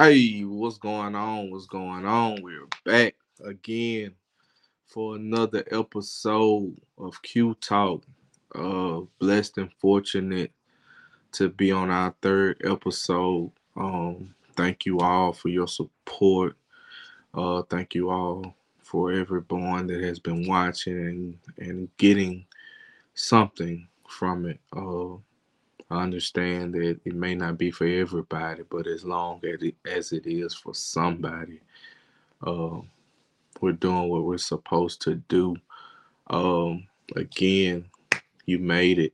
Hey, what's going on? What's going on? We're back again for another episode of Q Talk. Uh, blessed and fortunate to be on our third episode. Um, thank you all for your support. Uh, thank you all for everyone that has been watching and, and getting something from it. Uh, I understand that it may not be for everybody, but as long as it, as it is for somebody, uh, we're doing what we're supposed to do. Um, again, you made it.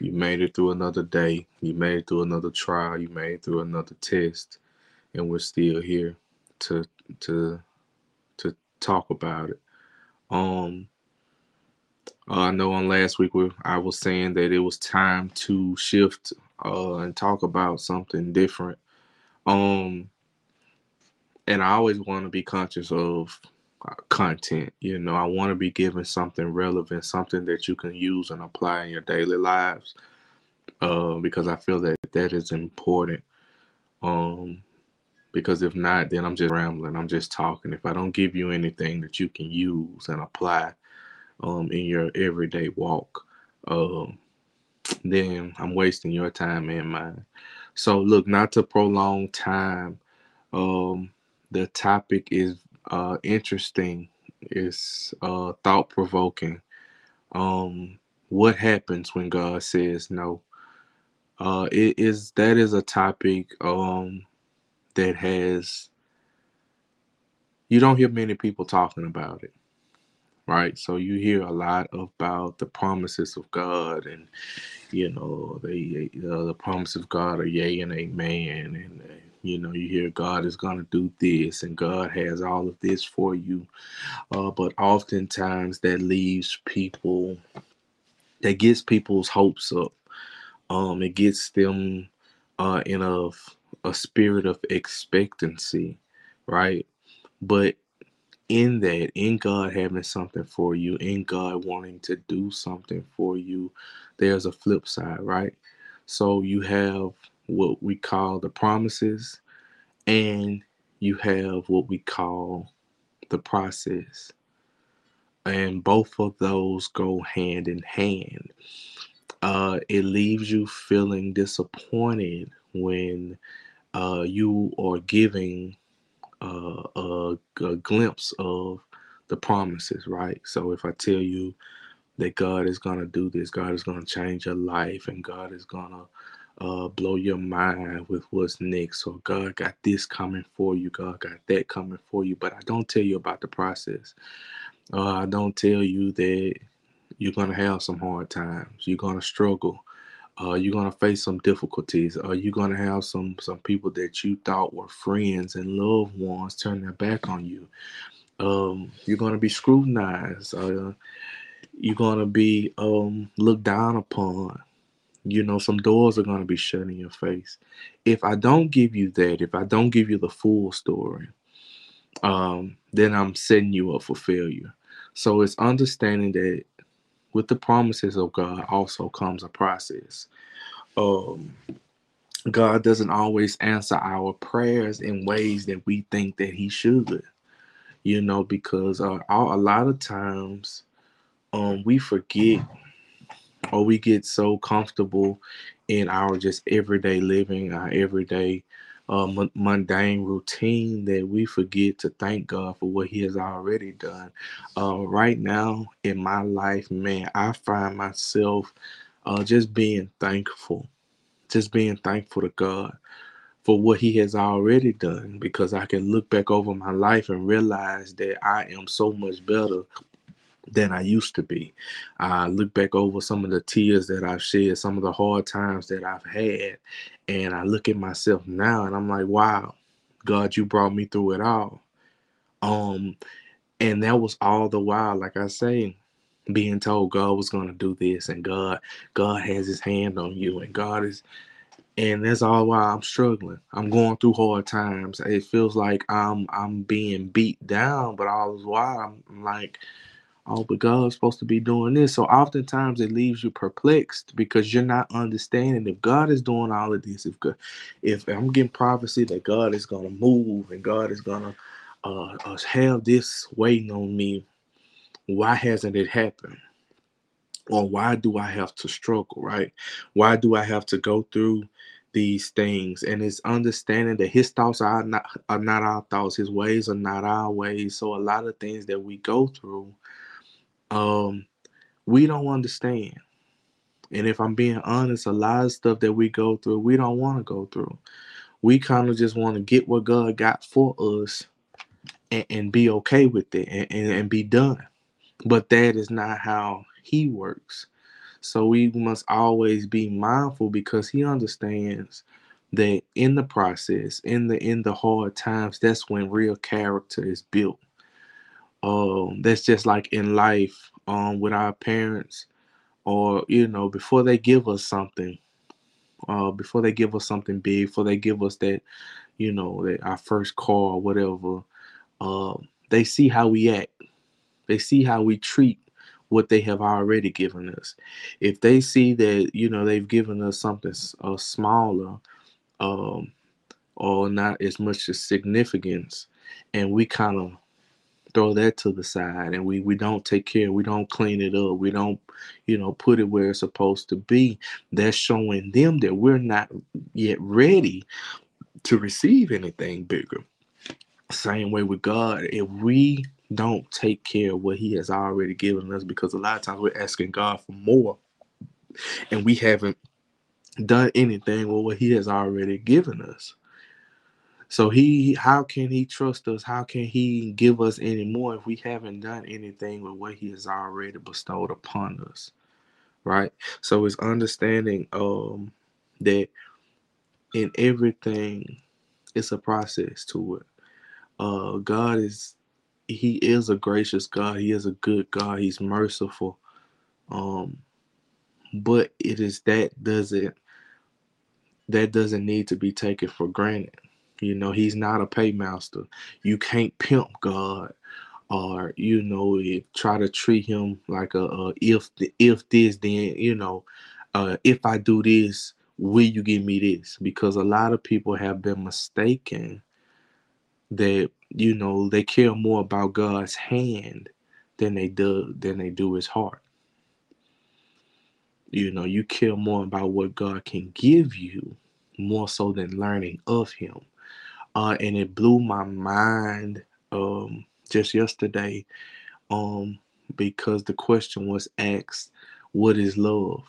You made it through another day. You made it through another trial. You made it through another test, and we're still here to to to talk about it. Um, uh, I know on last week we, I was saying that it was time to shift uh, and talk about something different. Um, and I always want to be conscious of uh, content. You know, I want to be given something relevant, something that you can use and apply in your daily lives, uh, because I feel that that is important. Um, because if not, then I'm just rambling. I'm just talking. If I don't give you anything that you can use and apply um, in your everyday walk, um, then I'm wasting your time and mine. So, look, not to prolong time, um, the topic is uh, interesting, it's uh, thought provoking. Um, what happens when God says no? Uh, it is that is a topic um, that has you don't hear many people talking about it right? So you hear a lot about the promises of God, and you know the uh, the promise of God are yea and amen, and uh, you know you hear God is going to do this, and God has all of this for you, uh, but oftentimes that leaves people, that gets people's hopes up. Um, it gets them uh, in a a spirit of expectancy, right? But in that, in God having something for you, in God wanting to do something for you, there's a flip side, right? So you have what we call the promises, and you have what we call the process. And both of those go hand in hand. Uh, it leaves you feeling disappointed when uh, you are giving uh, a, a glimpse of the promises, right? So if I tell you that God is going to do this, God is going to change your life, and God is going to uh, blow your mind with what's next. So God got this coming for you, God got that coming for you, but I don't tell you about the process. Uh, I don't tell you that you're to have some hard times, you're to struggle. Uh, you're gonna face some difficulties. Are you gonna have some some people that you thought were friends and loved ones turn their back on you? Um, you're gonna be scrutinized. Uh, you're gonna be um, looked down upon. You know, some doors are gonna be shut in your face. If I don't give you that, if I don't give you the full story, um, then I'm setting you up for failure. So it's understanding that with the promises of God also comes a process. Um, God doesn't always answer our prayers in ways that we think that He should, you know, because uh, a lot of times um, we forget or we get so comfortable in our just everyday living, our everyday uh, m- mundane routine that we forget to thank God for what He has already done. Uh, right now in my life, man, I find myself uh, just being thankful, just being thankful to God for what He has already done because I can look back over my life and realize that I am so much better than I used to be. I look back over some of the tears that I've shed, some of the hard times that I've had, and I look at myself now and I'm like, wow, God, you brought me through it all. Um, and that was all the while, like I say, being told God was gonna do this, and God, God has his hand on you, and God is and that's all why I'm struggling. I'm going through hard times. It feels like I'm I'm being beat down, but all the while I'm like oh, but God's supposed to be doing this. So oftentimes it leaves you perplexed because you're not understanding if God is doing all of this. If God, if I'm getting prophecy that God is gonna move and God is gonna uh, uh, have this waiting on me, why hasn't it happened? Or why do I have to struggle, right? Why do I have to go through these things? And it's understanding that his thoughts are not are not our thoughts, his ways are not our ways. So a lot of things that we go through, um, we don't understand. And if I'm being honest, a lot of stuff that we go through, we don't want to go through. We kind of just want to get what God got for us and, and be okay with it and, and, and be done. But that is not how he works. So we must always be mindful because he understands that in the process, in the in the hard times, that's when real character is built. Um, that's just like in life, um, with our parents, or you know, before they give us something, uh, before they give us something big, before they give us that, you know, that our first car or whatever, uh, they see how we act. They see how we treat what they have already given us. If they see that you know they've given us something uh, smaller, um, or not as much as significance, and we kind of throw that to the side and we we don't take care we don't clean it up we don't you know put it where it's supposed to be that's showing them that we're not yet ready to receive anything bigger same way with god if we don't take care of what he has already given us because a lot of times we're asking God for more and we haven't done anything with what he has already given us. So he how can he trust us? How can he give us any more if we haven't done anything with what he has already bestowed upon us? Right? So it's understanding um that in everything it's a process to it. Uh God is he is a gracious God. He is a good God. He's merciful. Um, but it is that doesn't that doesn't need to be taken for granted. You know, he's not a paymaster. You can't pimp God or you know try to treat him like a, a if if this then you know uh, if I do this will you give me this because a lot of people have been mistaken that you know they care more about God's hand than they do than they do his heart. You know, you care more about what God can give you more so than learning of him. Uh, and it blew my mind um, just yesterday um, because the question was asked, what is love?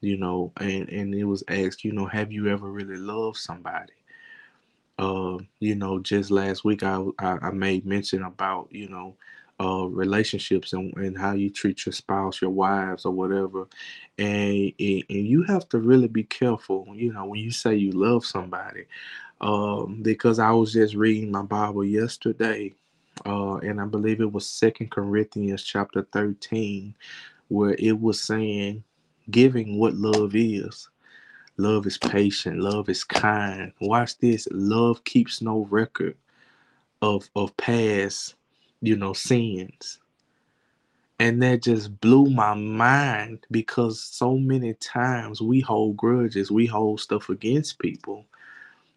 You know, and, and it was asked, you know, have you ever really loved somebody? uh, you know, just last week I, I, I made mention about, you know, uh, relationships and, and how you treat your spouse, your wives, or whatever. And, and, you have to really be careful, you know, when you say you love somebody. Um, because I was just reading my Bible yesterday, uh, and I believe it was Second Corinthians chapter 13, where it was saying, giving what love is. Love is patient. Love is kind. Watch this. Love keeps no record of of past, you know, sins. And that just blew my mind because so many times we hold grudges, we hold stuff against people.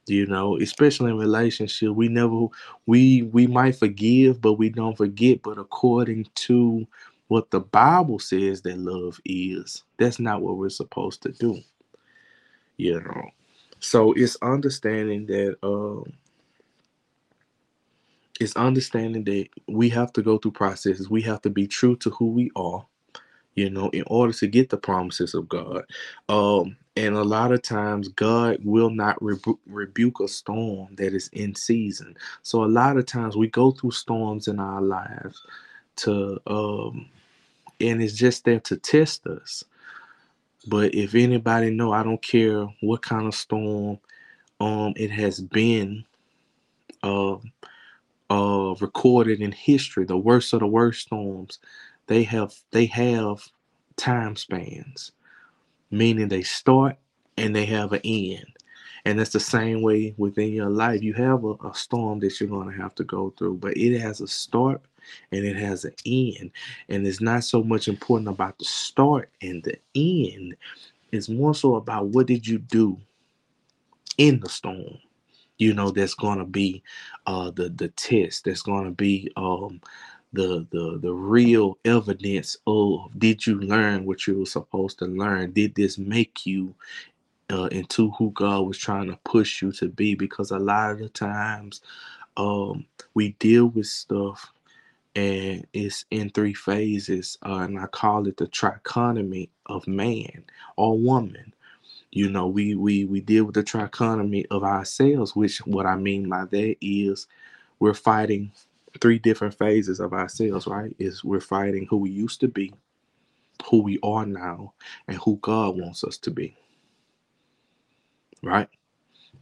You know, especially in relationship, we never we we might forgive, but we don't forget. But according to what the Bible says that love is, that's not what we're supposed to do you know so it's understanding that um it's understanding that we have to go through processes. We have to be true to who we are you know in order to get the promises of god. Um and a lot of times god will not rebu- rebuke a storm that is in season. So a lot of times we go through storms in our lives to um and it's just there to test us. But if anybody know, I don't care what kind of storm um it has been uh uh recorded in history, the worst of the worst storms, they have they have time spans, meaning they start and they have an end. And that's the same way within your life. You have a, a storm that you're going to have to go through, but it has a start and it has an end. And it's not so much important about the start and the end. It's more so about what did you do in the storm. You know, that's gonna be uh the the test, that's gonna be um the the the real evidence of did you learn what you were supposed to learn? Did this make you uh, into who god was trying to push you to be? Because a lot of the times um we deal with stuff and it's in three phases uh, and i call it the trichotomy of man or woman you know we we we deal with the trichotomy of ourselves which what i mean by that is we're fighting three different phases of ourselves, right? Is we're fighting who we used to be, who we are now, and who God wants us to be. Right?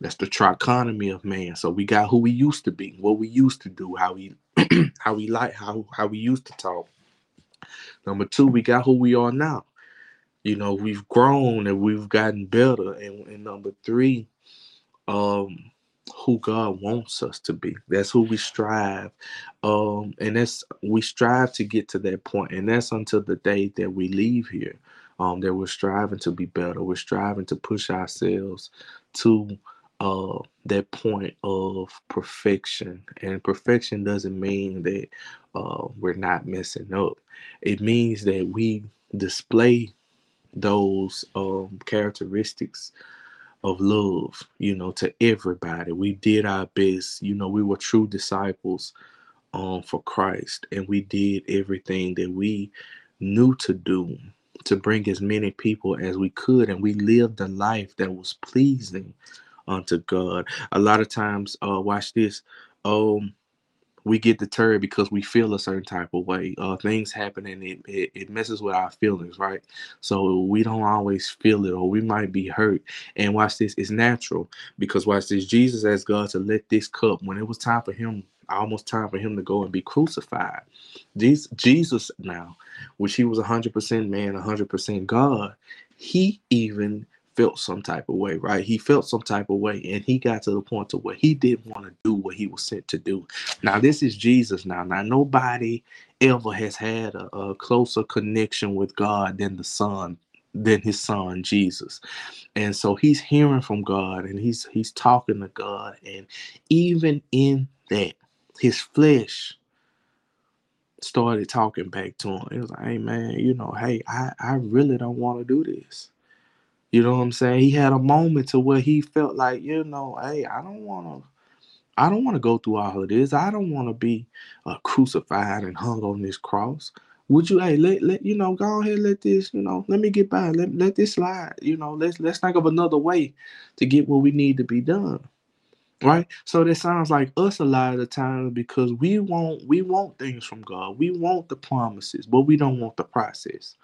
That's the trichotomy of man. So we got who we used to be, what we used to do, how we how we like, how how we used to talk. Number two, we got who we are now. You know, we've grown and we've gotten better. And, and number three, um, who God wants us to be. That's who we strive. Um, and that's we strive to get to that point, and that's until the day that we leave here. Um, that we're striving to be better. We're striving to push ourselves to uh, that point of perfection. And perfection doesn't mean that uh, we're not messing up. It means that we display those um, characteristics of love, you know, to everybody. We did our best. You know, we were true disciples um, for Christ, and we did everything that we knew to do to bring as many people as we could, and we lived a life that was pleasing unto God. A lot of times, uh, watch this. Um, we get deterred because we feel a certain type of way. Uh, things happen and it, it, it, messes with our feelings, right? So we don't always feel it or we might be hurt. And watch this, it's natural because watch this, Jesus asked God to let this cup, when it was time for him, almost time for him to go and be crucified. Jesus, Jesus now, which he was 100% man, 100% God, he even felt some type of way, right? He felt some type of way, and he got to the point to where he didn't want to do what he was sent to do. Now, this is Jesus. Now, now nobody ever has had a, a closer connection with God than the Son, than his Son Jesus, and so he's hearing from God, and he's he's talking to God, and even in that, his flesh started talking back to him. It was like, "Hey, man, you know, hey, I I really don't want to do this." You know what I'm saying? He had a moment to where he felt like, you know, hey, I don't want to I don't want to go through all of this. I don't want to be uh, crucified and hung on this cross. Would you, hey, let, let you know, go ahead, let this, you know, let me get by, let, let this slide. You know, let's let's think of another way to get what we need to be done. Right? So that sounds like us a lot of the time because we want we want things from God. We want the promises, but we don't want the process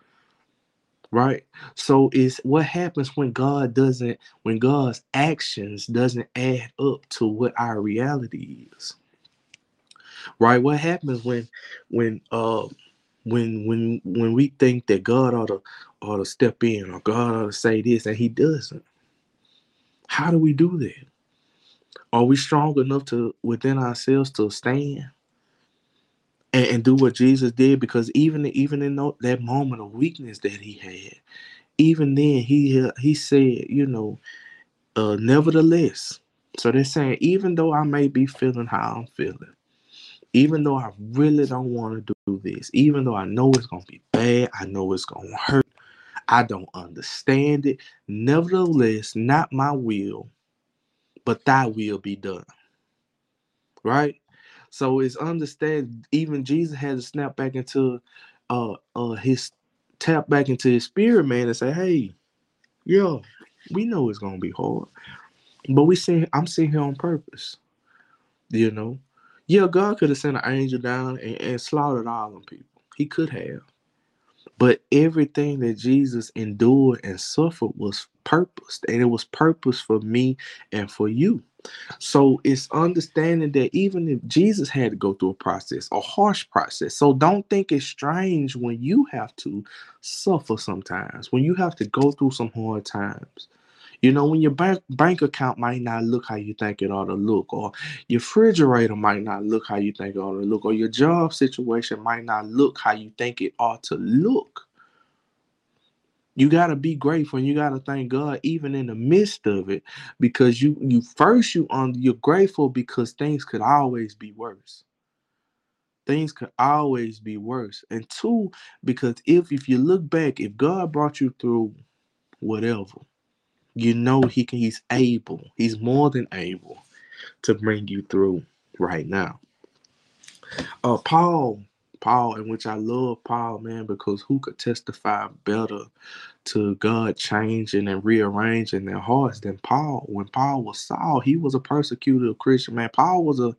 right? So it's what happens when god doesn't when god's actions doesn't add up to what our reality is right? What happens when when uh when when when we think that god ought to ought to step in or god ought to say this and he doesn't? How do we do that? Are we strong enough to within ourselves to stand and, and do what Jesus did because even even in that moment of weakness that he had, even then he he said, you know, uh, nevertheless. So they're saying, even though I may be feeling how I'm feeling, even though I really don't want to do this, even though I know it's gonna be bad, I know it's gonna hurt, I don't understand it. Nevertheless, not my will, but thy will be done. Right? So it's understand even Jesus had to snap back into uh uh his tap back into his spirit man and say, Hey, yo, we know it's gonna be hard. But we see I'm sitting here on purpose. You know? Yeah, God could have sent an angel down and, and slaughtered all them people. He could have. But everything that Jesus endured and suffered was purposed, and it was purpose for me and for you. So it's understanding that even if Jesus had to go through a process, a harsh process. So don't think it's strange when you have to suffer sometimes, when you have to go through some hard times. You know, when your bank bank account might not look how you think it ought to look, or your refrigerator might not look how you think it ought to look, or your job situation might not look how you think it ought to look. You gotta be grateful and you gotta thank God even in the midst of it, because you you first you on you're grateful because things could always be worse. Things could always be worse. And two, because if if you look back, if God brought you through whatever, you know he can he's able he's more than able to bring you through right now uh paul paul in which i love paul man because who could testify better to god changing and rearranging their hearts than paul when paul was saul he was a persecuted christian man paul was a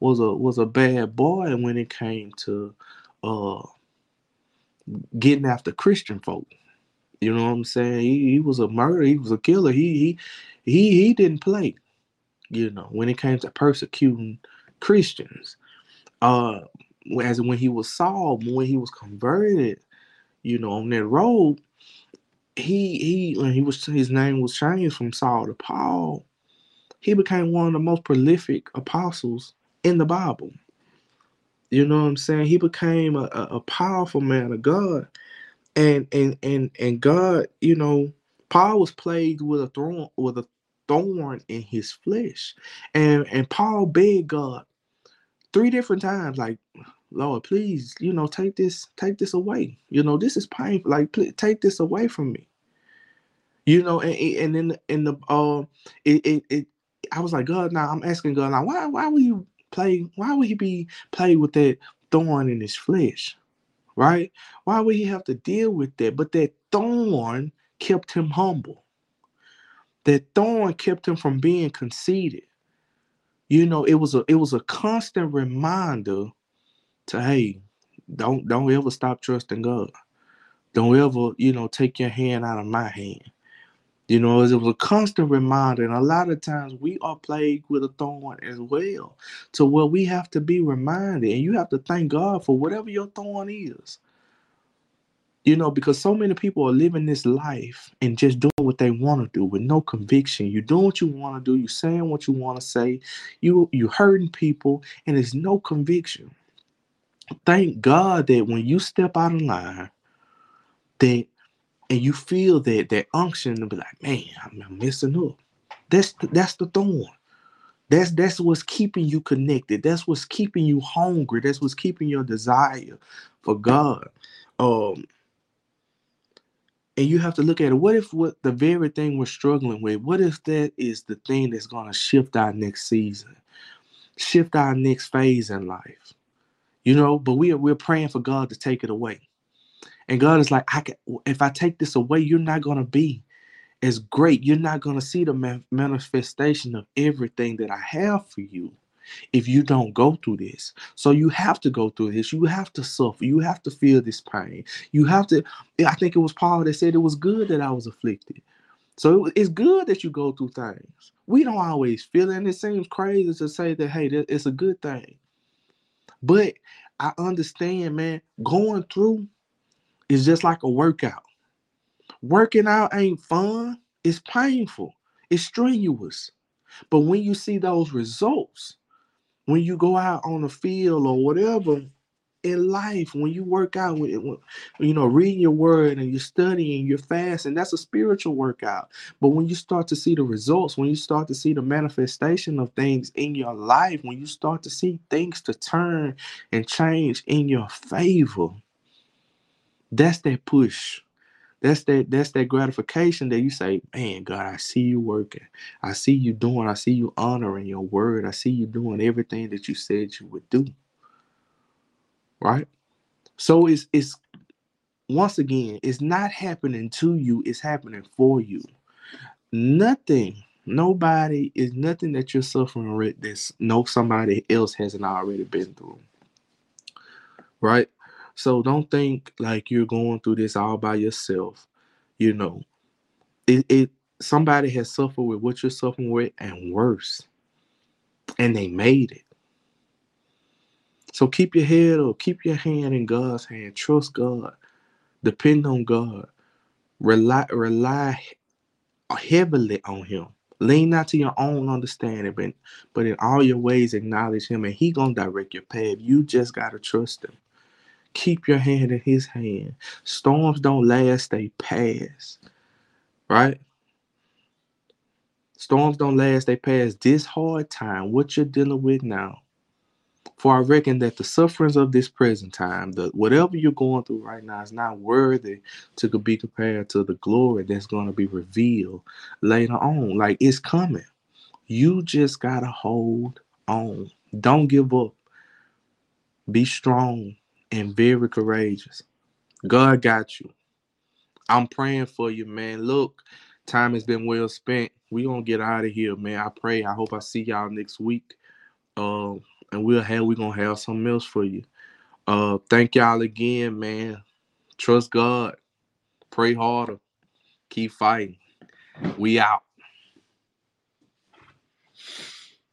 was a was a bad boy and when it came to uh getting after christian folk you know what I'm saying? He, he was a murderer. He was a killer. He he he he didn't play. You know, when it came to persecuting Christians, uh, as when he was Saul, when he was converted, you know, on that road, he he when he was his name was changed from Saul to Paul. He became one of the most prolific apostles in the Bible. You know what I'm saying? He became a, a, a powerful man of God and and and and God, you know, Paul was plagued with a thorn with a thorn in his flesh, and and Paul begged God three different times, like, Lord, please, you know, take this, take this away. You know, this is painful. Like, please, take this away from me. You know, and and in in the uh, it, it it I was like, God, now I'm asking God, now why why would you play? Why would he be played with that thorn in his flesh? right? Why would he have to deal with that? But that thorn kept him humble. That thorn kept him from being conceited. You know, it was a it was a constant reminder to hey, don't don't ever stop trusting God. Don't ever, you know, take your hand out of my hand. You know, it was a constant reminder, and a lot of times we are plagued with a thorn as well, to where we have to be reminded, and you have to thank God for whatever your thorn is. You know, because so many people are living this life and just doing what they want to do with no conviction. You're doing what you want to do. You're saying what you want to say. You you hurting people, and there's no conviction. Thank God that when you step out of line, that and you feel that that unction to be like, man, I'm messing up. That's the, that's the thorn. That's that's what's keeping you connected. That's what's keeping you hungry. That's what's keeping your desire for God. Um, and you have to look at it. What if what the very thing we're struggling with? What if that is the thing that's going to shift our next season, shift our next phase in life? You know, but we are we're praying for God to take it away. And God is like, I can, if I take this away, you're not going to be as great. You're not going to see the manifestation of everything that I have for you if you don't go through this. So you have to go through this. You have to suffer. You have to feel this pain. You have to. I think it was Paul that said it was good that I was afflicted. So it's good that you go through things. We don't always feel it, and it seems crazy to say that, hey, it's a good thing. But I understand, man, going through is just like a workout. Working out ain't fun, it's painful, it's strenuous. But when you see those results, when you go out on the field or whatever in life, when you work out, when, you know, reading your word and you're studying, you're fasting, that's a spiritual workout. But when you start to see the results, when you start to see the manifestation of things in your life, when you start to see things to turn and change in your favor, that's that push. That's that that's that gratification that you say, man, God, I see you working. I see you doing, I see you honoring your word. I see you doing everything that you said you would do. Right? So it's it's once again, it's not happening to you, it's happening for you. Nothing, nobody is nothing that you're suffering with that's no somebody else hasn't already been through. Right? So don't think like you're going through this all by yourself. You know, it, it somebody has suffered with what you're suffering with and worse. And they made it. So keep your head up, keep your hand in God's hand, trust God, depend on God, rely, rely heavily on him. Lean not to your own understanding, but, but in all your ways acknowledge him, and he gonna direct your path. You just gotta trust him. Keep your hand in his hand. Storms don't last, they pass. Right? Storms don't last, they pass. This hard time, what you're dealing with now. For I reckon that the sufferings of this present time, the whatever you're going through right now, is not worthy to be compared to the glory that's going to be revealed later on. Like it's coming. You just gotta hold on. Don't give up. Be strong and very courageous. God got you. I'm praying for you, man. Look, time has been well spent. We gonna get out of here, man. I pray. I hope I see y'all next week. Uh, and we'll have we're gonna have something else for you. Uh, thank y'all again, man. Trust God. Pray harder. Keep fighting. We out.